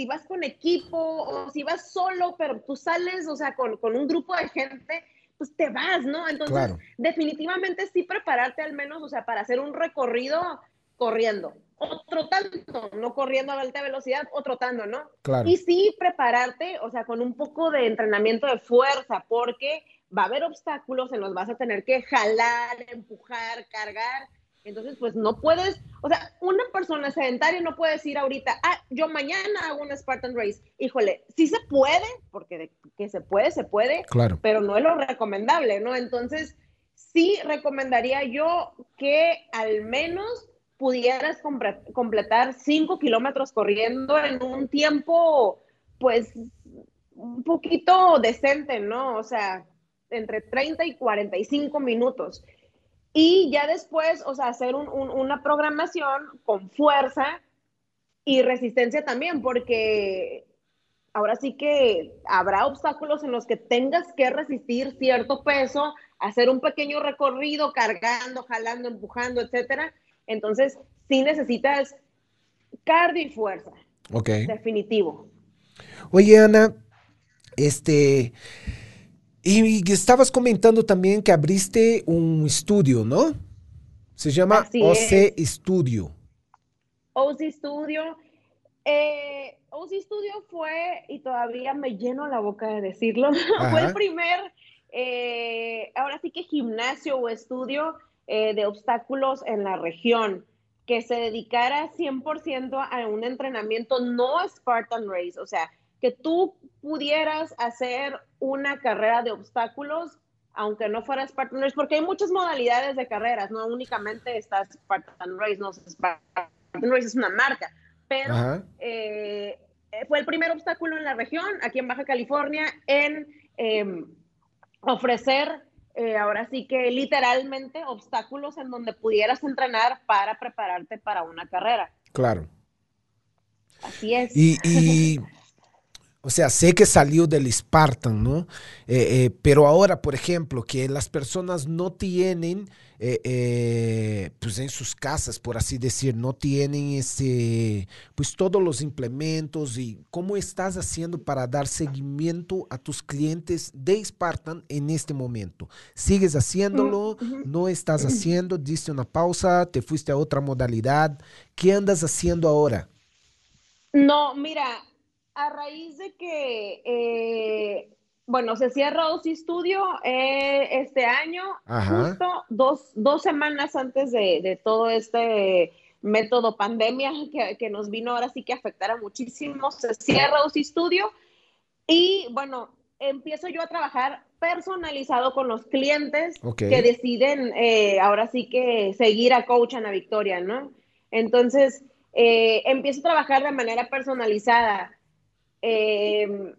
si vas con equipo o si vas solo, pero tú sales, o sea, con, con un grupo de gente, pues te vas, ¿no? Entonces, Claro. definitivamente sí prepararte al menos, o sea, para hacer un recorrido corriendo o trotando, no corriendo a alta velocidad o trotando, ¿no? Claro. Y sí prepararte, o sea, con un poco de entrenamiento de fuerza, porque va a haber obstáculos, en los vas a tener que jalar, empujar, cargar. Entonces, pues no puedes, o sea, una persona sedentaria no puede decir ahorita, ah, yo mañana hago un Spartan Race. Híjole, sí se puede, porque de que se puede, se puede, Claro. pero no es lo recomendable, ¿no? Entonces, sí recomendaría yo que al menos pudieras completar 5 kilómetros corriendo en un tiempo, pues, un poquito decente, ¿no? O sea, entre 30 y 45 minutos. Y ya después, o sea, hacer un- un- una programación con fuerza y resistencia también, porque ahora sí que habrá obstáculos en los que tengas que resistir cierto peso, hacer un pequeño recorrido cargando, jalando, empujando, etcétera. Entonces, sí necesitas cardio y fuerza, Ok. definitivo. Oye, Ana, este, y, estabas comentando también que abriste un estudio, ¿no? Se llama Así OC Studio. OC Studio. Eh, OC Studio fue, y todavía me lleno la boca de decirlo, fue el primer, eh, ahora sí que gimnasio o estudio eh, de obstáculos en la región que se dedicara 100% a un entrenamiento no Spartan Race, o sea, que tú pudieras hacer una carrera de obstáculos aunque no fuera Spartan Race, porque hay muchas modalidades de carreras, no únicamente está Spartan Race, no Spartan Race es una marca, pero Ajá. eh, fue el primer obstáculo en la región, aquí en Baja California, en eh, ofrecer, eh, ahora sí que literalmente, obstáculos en donde pudieras entrenar para prepararte para una carrera. Claro. Así es. Y, y, o sea, sé que salió del Spartan, ¿no? Eh, eh, pero ahora, por ejemplo, que las personas no tienen, eh, pues en sus casas, por así decir, no tienen ese, pues todos los implementos y cómo estás haciendo para dar seguimiento a tus clientes de Spartan en este momento. ¿Sigues haciéndolo? ¿No estás haciendo? ¿Diste una pausa? ¿Te fuiste a otra modalidad? ¿Qué andas haciendo ahora? No, mira, a raíz de que, eh, bueno, se cierra OC Studio eh, este año, Ajá. justo dos, dos semanas antes de, de todo este método pandemia que, que nos vino ahora sí que a afectar a muchísimos, se cierra OC Studio y bueno, empiezo yo a trabajar personalizado con los clientes que deciden eh, ahora sí que seguir a Coach Ana Victoria, ¿no? Entonces, eh, empiezo a trabajar de manera personalizada. Eh,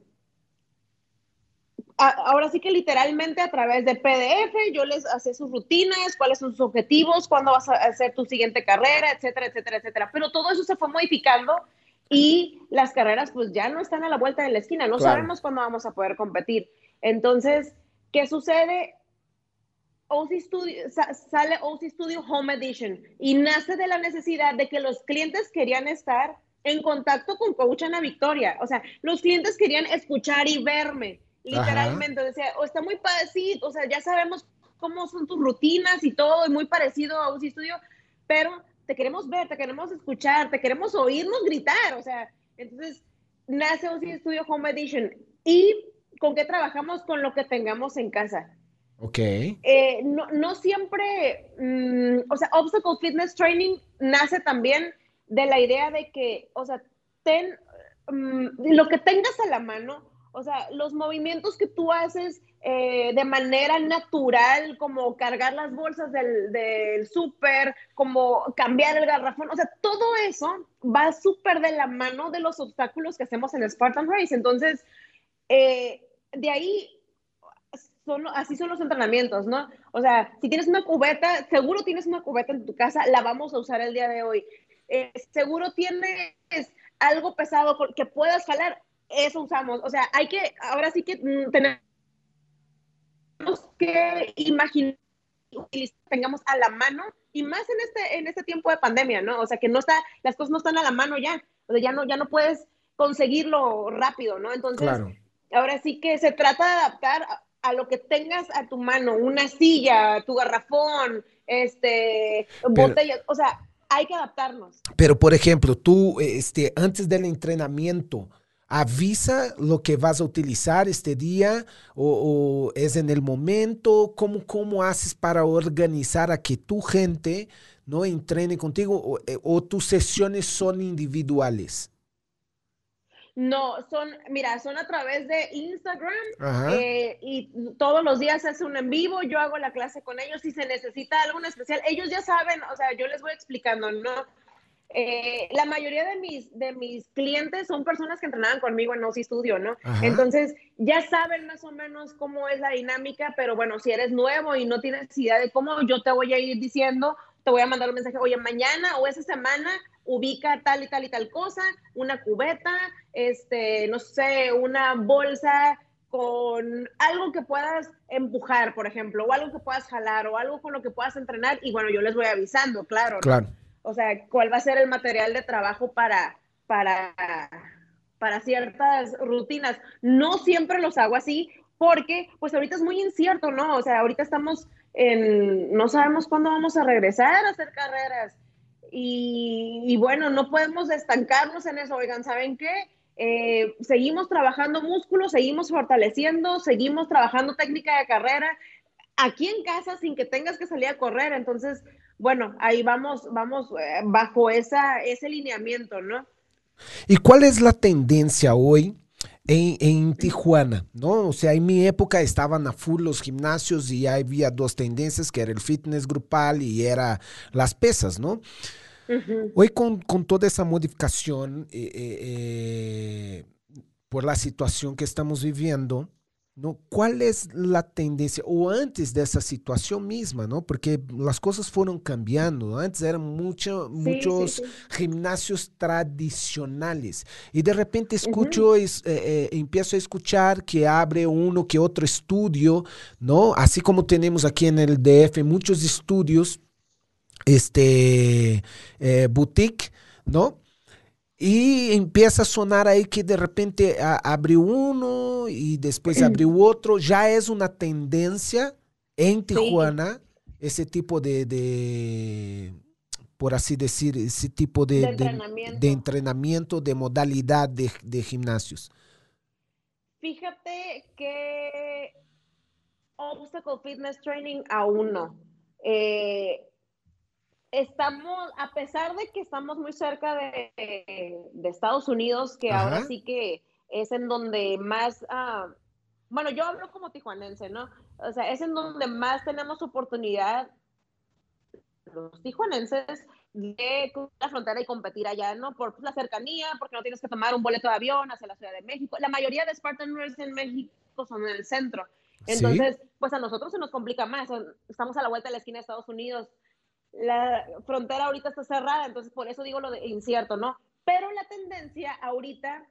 a- ahora sí que literalmente a través de PDF yo les hacía sus rutinas, cuáles son sus objetivos, cuándo vas a hacer tu siguiente carrera, etcétera, etcétera, etcétera. Pero todo eso se fue modificando y las carreras pues ya no están a la vuelta de la esquina, no Claro. sabemos cuándo vamos a poder competir. Entonces, ¿qué sucede? OC Studio, sa- sale OC Studio Home Edition y nace de la necesidad de que los clientes querían estar en contacto con Coach Ana Victoria. O sea, los clientes querían escuchar y verme, literalmente. Decía, o está muy parecido, o sea, ya sabemos cómo son tus rutinas y todo, y muy parecido a OC Studio, pero te queremos ver, te queremos escuchar, te queremos oírnos gritar. O sea, entonces nace OC Studio Home Edition. ¿Y con qué trabajamos? Con lo que tengamos en casa Ok. eh, no, no siempre, mm, o sea, Obstacle Fitness Training nace también de la idea de que, o sea, ten mm, lo que tengas a la mano, o sea, los movimientos que tú haces eh, de manera natural, como cargar las bolsas del, del súper, como cambiar el garrafón, o sea, todo eso va súper de la mano de los obstáculos que hacemos en Spartan Race. Entonces, eh, de ahí así son los entrenamientos, ¿no? O sea, si tienes una cubeta, seguro tienes una cubeta en tu casa, la vamos a usar el día de hoy. Eh, seguro tienes algo pesado que puedas jalar, eso usamos. O sea, hay que, ahora sí que mm, tenemos que imaginar tengamos a la mano y más en este en este tiempo de pandemia, ¿no? O sea, que no está las cosas no están a la mano ya. O sea, ya no ya no puedes conseguirlo rápido, ¿no? Entonces, Claro. ahora sí que se trata de adaptar a, a lo que tengas a tu mano, una silla, tu garrafón, este, botellas, o sea, hay que adaptarnos. Pero, por ejemplo, tú, este, antes del entrenamiento, avisa lo que vas a utilizar este día o, es en el momento. ¿Cómo, ¿Cómo haces para organizar a que tu gente no entrene contigo o, eh, o tus sesiones son individuales? No, son, mira, son a través de Instagram eh, y todos los días se hace un en vivo, yo hago la clase con ellos, si se necesita algo en especial, ellos ya saben, o sea, yo les voy explicando, ¿no? Eh, la mayoría de mis, de mis clientes son personas que entrenaban conmigo en OSI Studio, ¿no? Ajá. Entonces, ya saben más o menos cómo es la dinámica, pero bueno, si eres nuevo y no tienes idea de cómo, yo te voy a ir diciendo, te voy a mandar un mensaje, oye, mañana o esa semana ubica tal y tal y tal cosa, una cubeta, este, no sé, una bolsa con algo que puedas empujar, por ejemplo, o algo que puedas jalar, o algo con lo que puedas entrenar, y bueno, yo les voy avisando, claro. ¿no? Claro. O sea, cuál va a ser el material de trabajo para, para, para ciertas rutinas. No siempre los hago así, porque pues ahorita es muy incierto, ¿no? O sea, ahorita estamos en, no sabemos cuándo vamos a regresar a hacer carreras. Y, bueno, no podemos estancarnos en eso. Oigan, ¿saben qué? Eh, seguimos trabajando músculos, seguimos fortaleciendo, seguimos trabajando técnica de carrera aquí en casa sin que tengas que salir a correr. Entonces, bueno, ahí vamos, vamos eh, bajo esa, ese lineamiento, ¿no? ¿Y cuál es la tendencia hoy en, en Tijuana? ¿no? O sea, en mi época estaban a full los gimnasios y había dos tendencias, que era el fitness grupal y era las pesas, ¿no? Hoy con, con toda esa modificación eh, eh, eh, por la situación que estamos viviendo, ¿no? ¿Cuál es la tendencia? O antes de esa situación misma, ¿no? Porque las cosas fueron cambiando. Antes eran mucho, Sí, muchos sí, sí. gimnasios tradicionales. Y de repente escucho, es- eh, eh, empiezo a escuchar que abre uno que otro estudio, ¿no? Así como tenemos aquí en el DF muchos estudios, este, eh, boutique, ¿no? Y empieza a sonar ahí que de repente abrió uno y después abrió otro. Ya es una tendencia en Tijuana ese tipo de, de, por así decir, ese tipo de, De entrenamiento. de entrenamiento, de modalidad de, de gimnasios. Fíjate que Obstacle Fitness Training aún no. Eh, estamos, a pesar de que estamos muy cerca de, de Estados Unidos, que Ajá. ahora sí que es en donde más, ah, bueno, yo hablo como tijuanense, ¿no? O sea, es en donde más tenemos oportunidad los tijuanenses de cruzar la frontera y competir allá, ¿no? Por la cercanía, porque no tienes que tomar un boleto de avión hacia la Ciudad de México. La mayoría de Spartan Race en México son en el centro. Sí. Entonces, pues a nosotros se nos complica más. Estamos a la vuelta de la esquina de Estados Unidos. La frontera ahorita está cerrada, entonces por eso digo lo de incierto, ¿no? Pero la tendencia ahorita,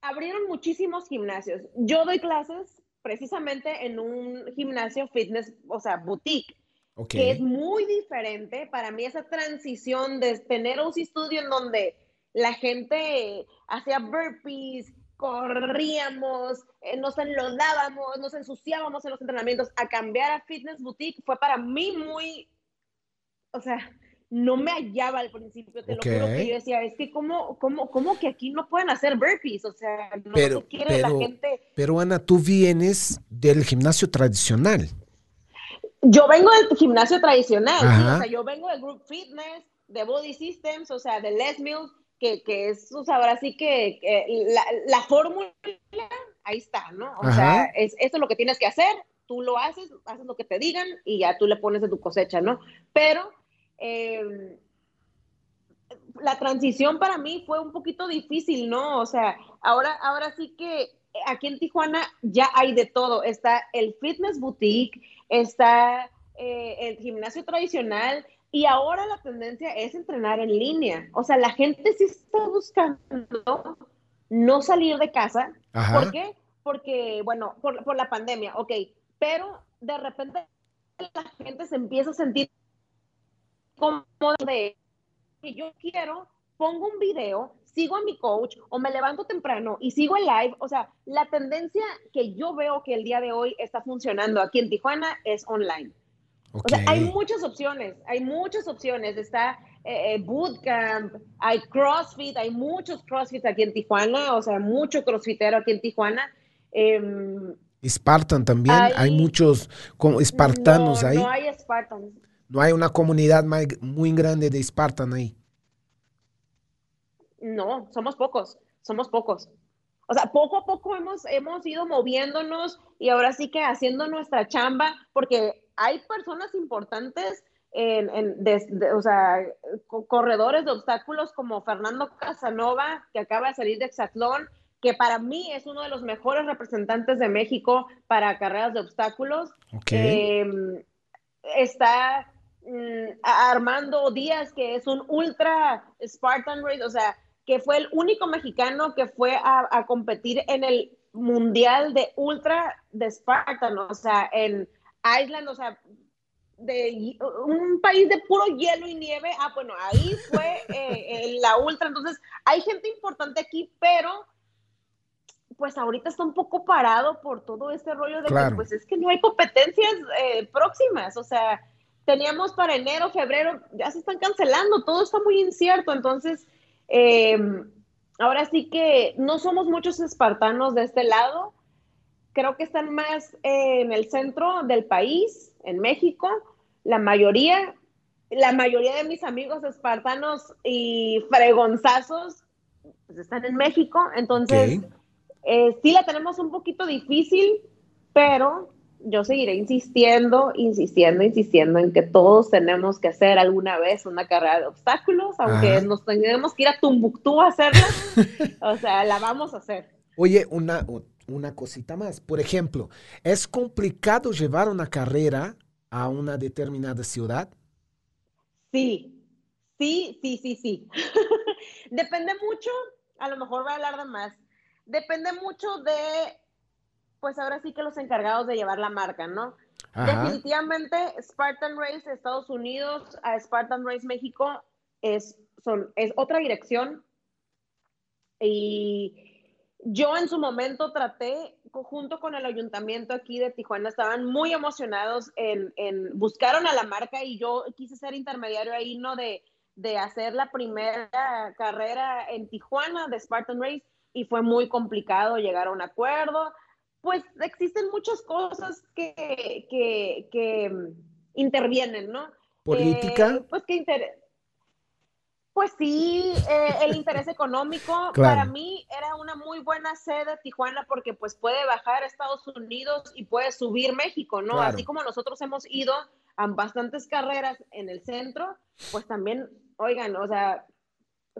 abrieron muchísimos gimnasios. Yo doy clases precisamente en un gimnasio fitness, o sea, boutique Ok. que es muy diferente para mí esa transición de tener un estudio en donde la gente hacía burpees, corríamos, eh, nos enlodábamos, nos ensuciábamos en los entrenamientos, a cambiar a fitness boutique fue para mí muy, o sea, no me hallaba al principio, te lo juro que yo decía, es que cómo, cómo, cómo que aquí no pueden hacer burpees, o sea, no Pero- se quiere la gente. Pero Ana, tú vienes del gimnasio tradicional. Yo vengo del gimnasio tradicional, sí, o sea, yo vengo del group fitness, de Body Systems, o sea, de Les Mills, que, que es, o sea, ahora sí que, que la, la fórmula, ahí está, ¿no? O Ajá. sea, es, esto es lo que tienes que hacer, tú lo haces, haces lo que te digan y ya tú le pones de tu cosecha, ¿no? Pero eh, la transición para mí fue un poquito difícil, ¿no? O sea, ahora, ahora sí que aquí en Tijuana ya hay de todo. Está el fitness boutique, está eh, el gimnasio tradicional y ahora la tendencia es entrenar en línea. O sea, la gente sí está buscando no salir de casa. Ajá. ¿Por qué? Porque, bueno, por, por la pandemia, ok, pero de repente la gente se empieza a sentir cómoda de que yo quiero, pongo un video, sigo a mi coach o me levanto temprano y sigo el live. O sea, la tendencia que yo veo que el día de hoy está funcionando aquí en Tijuana es online. O sea, hay muchas opciones, hay muchas opciones. Está eh, eh, Bootcamp, hay CrossFit, hay muchos CrossFit aquí en Tijuana, o sea, mucho CrossFitero aquí en Tijuana. Em, Spartan también, hay, Hay- muchos como espartanos no, ahí. No hay Spartans. No hay una comunidad muy grande de Spartan ahí. No, somos pocos, somos pocos. O sea, poco a poco hemos, hemos ido moviéndonos y ahora sí que haciendo nuestra chamba, porque hay personas importantes, en, en- de- de- o sea, co- corredores de obstáculos como Fernando Casanova, que acaba de salir de Exatlón, que para mí es uno de los mejores representantes de México para carreras de obstáculos. Eh, está mm, Armando Díaz, que es un ultra Spartan Race, o sea, que fue el único mexicano que fue a, a competir en el mundial de ultra de Spartan, o sea, en Island, o sea, de un país de puro hielo y nieve. Ah, bueno, ahí fue eh, eh, la ultra. Entonces, hay gente importante aquí, pero pues ahorita está un poco parado por todo este rollo de Claro. que pues es que no hay competencias eh, próximas, o sea, teníamos para enero, febrero, ya se están cancelando, todo está muy incierto, entonces, eh, ahora sí que no somos muchos espartanos de este lado, creo que están más eh, en el centro del país, en México, la mayoría, la mayoría de mis amigos espartanos y fregonzazos pues, están en México, entonces... Eh, sí la tenemos un poquito difícil, pero yo seguiré insistiendo, insistiendo, insistiendo en que todos tenemos que hacer alguna vez una carrera de obstáculos, aunque Ajá. nos tengamos que ir a Tumbuctú a hacerla, o sea, la vamos a hacer. Oye, una, una cosita más. Por ejemplo, ¿es complicado llevar una carrera a una determinada ciudad? Sí, sí, sí, sí, sí. Depende mucho, a lo mejor voy a hablar de más, depende mucho de, pues ahora sí que los encargados de llevar la marca, ¿no? Ajá. Definitivamente, Spartan Race Estados Unidos a Spartan Race México es, son, es otra dirección. Y yo en su momento traté, junto con el ayuntamiento aquí de Tijuana, estaban muy emocionados en, en buscaron a la marca y yo quise ser intermediario ahí, ¿no? De, de hacer la primera carrera en Tijuana de Spartan Race y fue muy complicado llegar a un acuerdo pues existen muchas cosas que, que, que mm, intervienen, ¿no? ¿Política? Eh, pues que inter- Pues sí, eh, el interés económico Claro. para mí era una muy buena sede Tijuana porque pues puede bajar a Estados Unidos y puede subir México, ¿no? Claro. Así como nosotros hemos ido a bastantes carreras en el centro, pues también, oigan, o sea,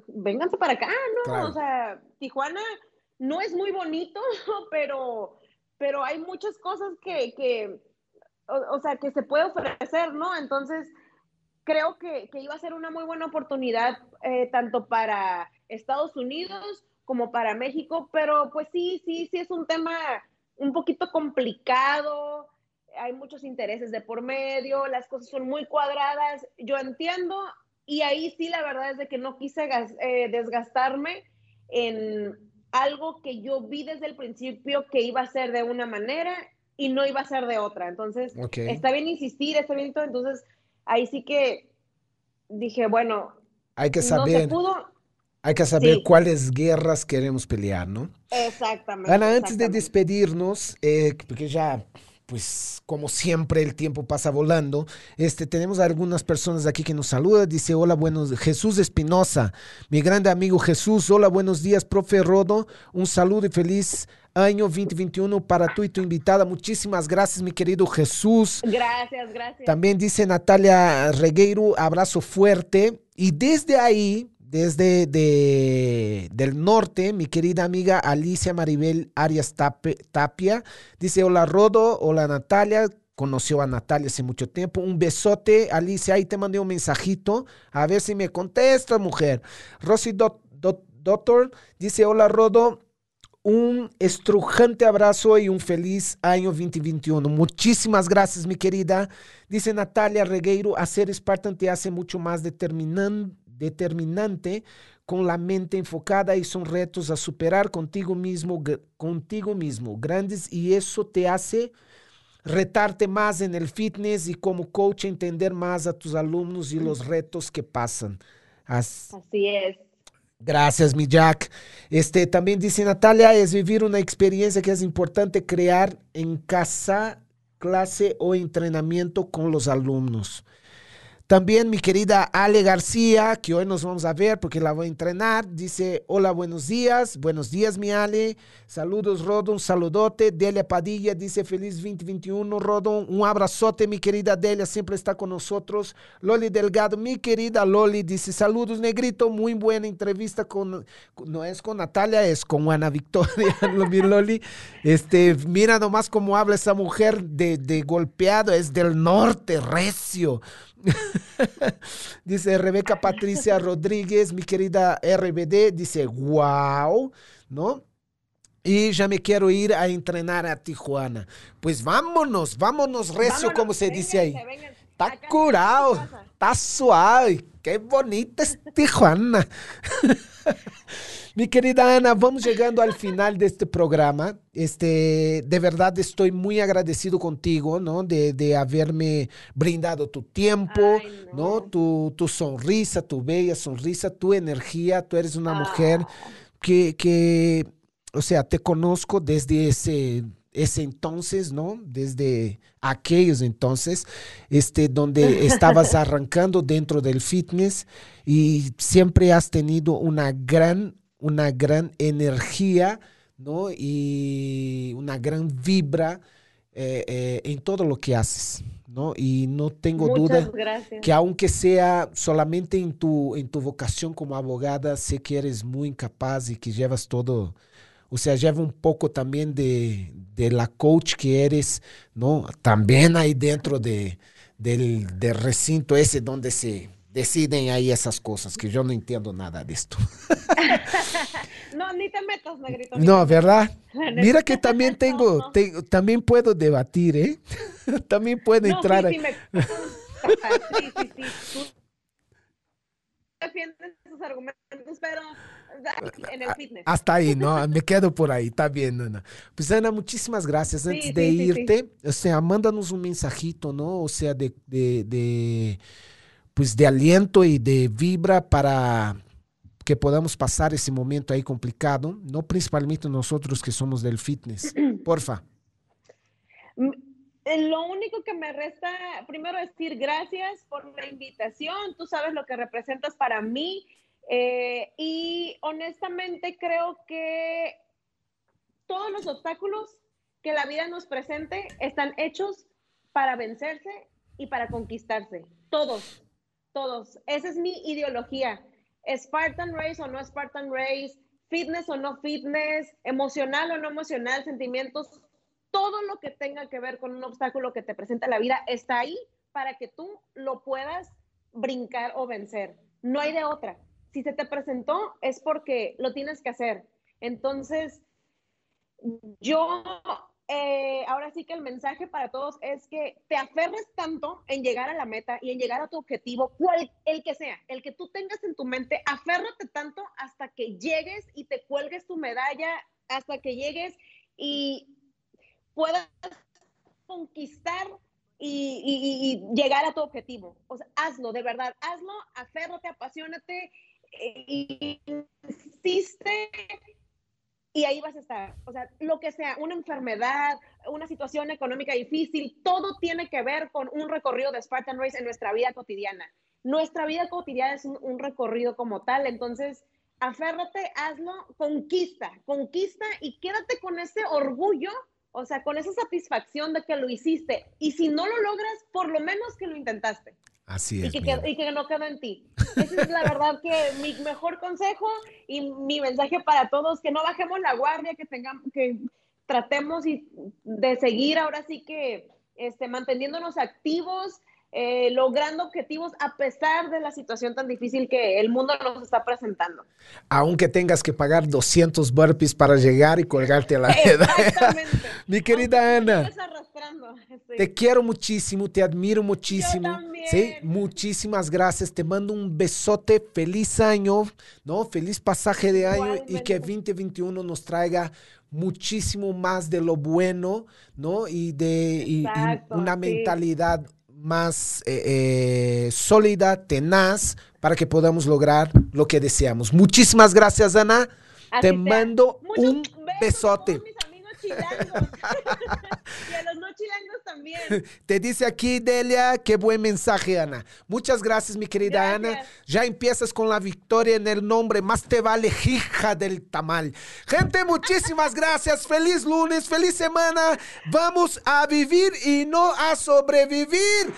vénganse para acá, ¿no? Claro. O sea, Tijuana no es muy bonito, pero, pero hay muchas cosas que, que o, sea, que se puede ofrecer, ¿no? Entonces, creo que, que iba a ser una muy buena oportunidad eh, tanto para Estados Unidos como para México, pero pues sí, sí, sí es un tema un poquito complicado, hay muchos intereses de por medio, las cosas son muy cuadradas, yo entiendo, y ahí sí la verdad es de que no quise eh, desgastarme en algo que yo vi desde el principio que iba a ser de una manera y no iba a ser de otra. Entonces, está bien insistir, está bien todo. Entonces, ahí sí que dije, bueno, Hay que no se saber, pudo. hay que saber Sí. cuáles guerras queremos pelear, ¿no? Exactamente. Ana, antes de despedirnos, eh, porque ya pues como siempre el tiempo pasa volando. Este, tenemos algunas personas aquí que nos saludan. Dice, hola, buenos, Jesús Espinosa, mi grande amigo Jesús. Hola, buenos días, profe Rodo. Un saludo y feliz año 2021 para tú y tu invitada. Muchísimas gracias, mi querido Jesús. Gracias, gracias. También dice Natalia Regueiro, abrazo fuerte. Y desde ahí, desde de- del norte, mi querida amiga Alicia Maribel Arias Tapia, dice, hola Rodo, hola Natalia. Conoció a Natalia hace mucho tiempo. Un besote, Alicia. Ahí te mandé un mensajito. A ver si me contestas, mujer. Rosy Dot- Doctor dice, hola Rodo. Un estrujante abrazo y un feliz año 2021. Muchísimas gracias, mi querida. Dice Natalia Regueiro, hacer Spartan te hace mucho más determinan- determinante con la mente enfocada y son retos a superar contigo mismo, contigo mismo, grandes y eso te hace retarte más en el fitness y como coach entender más a tus alumnos y los retos que pasan. As- Así es. Gracias, mi Jack. Este también dice Natalia, es vivir una experiencia que es importante crear en casa, clase o entrenamiento con los alumnos. También mi querida Ale García, que hoy nos vamos a ver porque la voy a entrenar, dice, hola, buenos días, buenos días mi Ale, saludos Rodo, un saludote, Delia Padilla dice, feliz 2021 Rodo, un abrazote mi querida Delia, siempre está con nosotros, Loli Delgado, mi querida Loli dice, saludos Negrito, muy buena entrevista con, no es con Natalia, es con Ana Victoria, mi Loli, este, mira nomás cómo habla esa mujer de, de golpeado, es del norte, recio. dice Rebeca Patricia Rodríguez, mi querida RBD, dice, wow, ¿no? Y ya me quiero ir a entrenar a Tijuana. Pues vámonos, vámonos recio, Vámonos, como se dice ahí. Está Acá curado, está suave. Qué bonita es Tijuana. Mi querida Ana, vamos llegando al final de este programa. Este, de verdad estoy muy agradecido contigo, ¿no? De, de haberme brindado tu tiempo, Ay, ¿no? no. Tu, tu sonrisa, tu bella sonrisa, tu energía. Tú eres una Ah. mujer que, que, o sea, te conozco desde ese, ese entonces, ¿no? Desde aquellos entonces, este, donde estabas arrancando dentro del fitness y siempre has tenido una gran, una gran energía, ¿no? Y una gran vibra eh, eh, en todo lo que haces, ¿no? Y no tengo Muchas duda gracias. que aunque sea solamente en tu, en tu vocación como abogada, sé que eres muy incapaz y que llevas todo, o sea, lleva un poco también de, de la coach que eres, ¿no? También ahí dentro de, del, del recinto ese donde se deciden ahí esas cosas, que yo no entiendo nada de esto. No, ni te metas, negrito. No, ¿verdad? Mira que también tengo, No. te- también puedo debatir, ¿eh? también puedo No, entrar sí, sí, me. Sí, sí, sí. Tú defiendes tus argumentos, pero en el fitness. Hasta ahí, ¿no? Me quedo por ahí, está bien, Ana. Pues Ana, muchísimas gracias. Sí, Antes de sí, sí. irte, o sea, mándanos un mensajito, ¿no? O sea, de, de, de, pues de aliento y de vibra para que podamos pasar ese momento ahí complicado, ¿no? Principalmente nosotros que somos del fitness. Porfa. Eh, Lo único que me resta, primero decir gracias por la invitación, tú sabes lo que representas para mí eh, y honestamente creo que todos los obstáculos que la vida nos presente están hechos para vencerse y para conquistarse, todos, todos. Esa es mi ideología. Spartan Race o no Spartan Race, fitness o no fitness, emocional o no emocional, sentimientos, todo lo que tenga que ver con un obstáculo que te presenta la vida está ahí para que tú lo puedas brincar o vencer. No hay de otra. Si se te presentó es porque lo tienes que hacer. Entonces, yo, eh, ahora sí que el mensaje para todos es que te aferres tanto en llegar a la meta y en llegar a tu objetivo, cual, el que sea, el que tú tengas en tu mente, aférrate tanto hasta que llegues y te cuelgues tu medalla, hasta que llegues y puedas conquistar y, y- llegar a tu objetivo. O sea, hazlo, de verdad, hazlo, aférrate, apasionate, eh, insiste y ahí vas a estar. O sea, lo que sea, una enfermedad, una situación económica difícil, todo tiene que ver con un recorrido de Spartan Race en nuestra vida cotidiana. Nuestra vida cotidiana es un, recorrido como tal, entonces aférrate, hazlo, conquista, conquista y quédate con ese orgullo, o sea, con esa satisfacción de que lo hiciste. Y si no lo logras, por lo menos que lo intentaste. Así Y es. que, y que no quedó en ti. Ese es la verdad que mi mejor consejo y mi mensaje para todos, que no bajemos la guardia, que tengamos, que tratemos y- de seguir ahora sí que este, manteniéndonos activos, eh, logrando objetivos a pesar de la situación tan difícil que el mundo nos está presentando. Aunque tengas que pagar 200 burpees para llegar y colgarte a la medalla. Exactamente. Mi querida Aunque Ana. Te quiero muchísimo, te admiro muchísimo. también. Sí, muchísimas gracias. Te mando un besote, feliz año, ¿no? Feliz pasaje de año y que Igualmente. 2021 nos traiga muchísimo más de lo bueno, ¿no? Y de y- una sí. Más eh, eh, sólida, tenaz, para que podamos lograr lo que deseamos. Muchísimas gracias, Ana. Así te sea. mando Muchos un besos besote. Chilangos. y a los no chilangos también. Te dice aquí Delia, qué buen mensaje, Ana. Muchas gracias, mi querida Ana. Gracias. Ya empiezas con la victoria en el nombre. Más te vale hija del tamal. Gente, muchísimas gracias. Feliz lunes, feliz semana. Vamos a vivir y no a sobrevivir.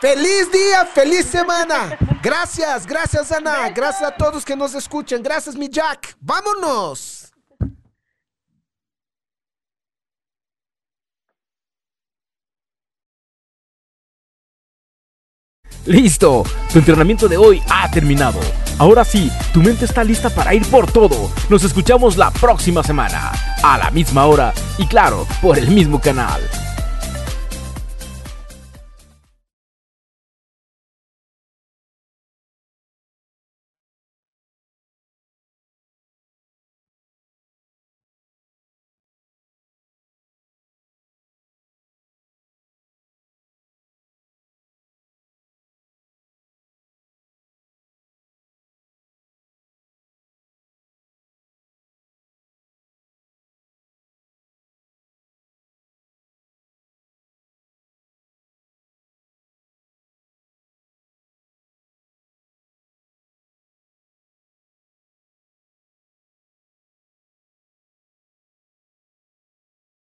Feliz día, feliz semana. Gracias, gracias Ana. Gracias a todos que nos escuchan. Gracias, mi Jack. Vámonos. Listo, tu entrenamiento de hoy ha terminado. Ahora sí, tu mente está lista para ir por todo. Nos escuchamos la próxima semana, a la misma hora y claro, por el mismo canal.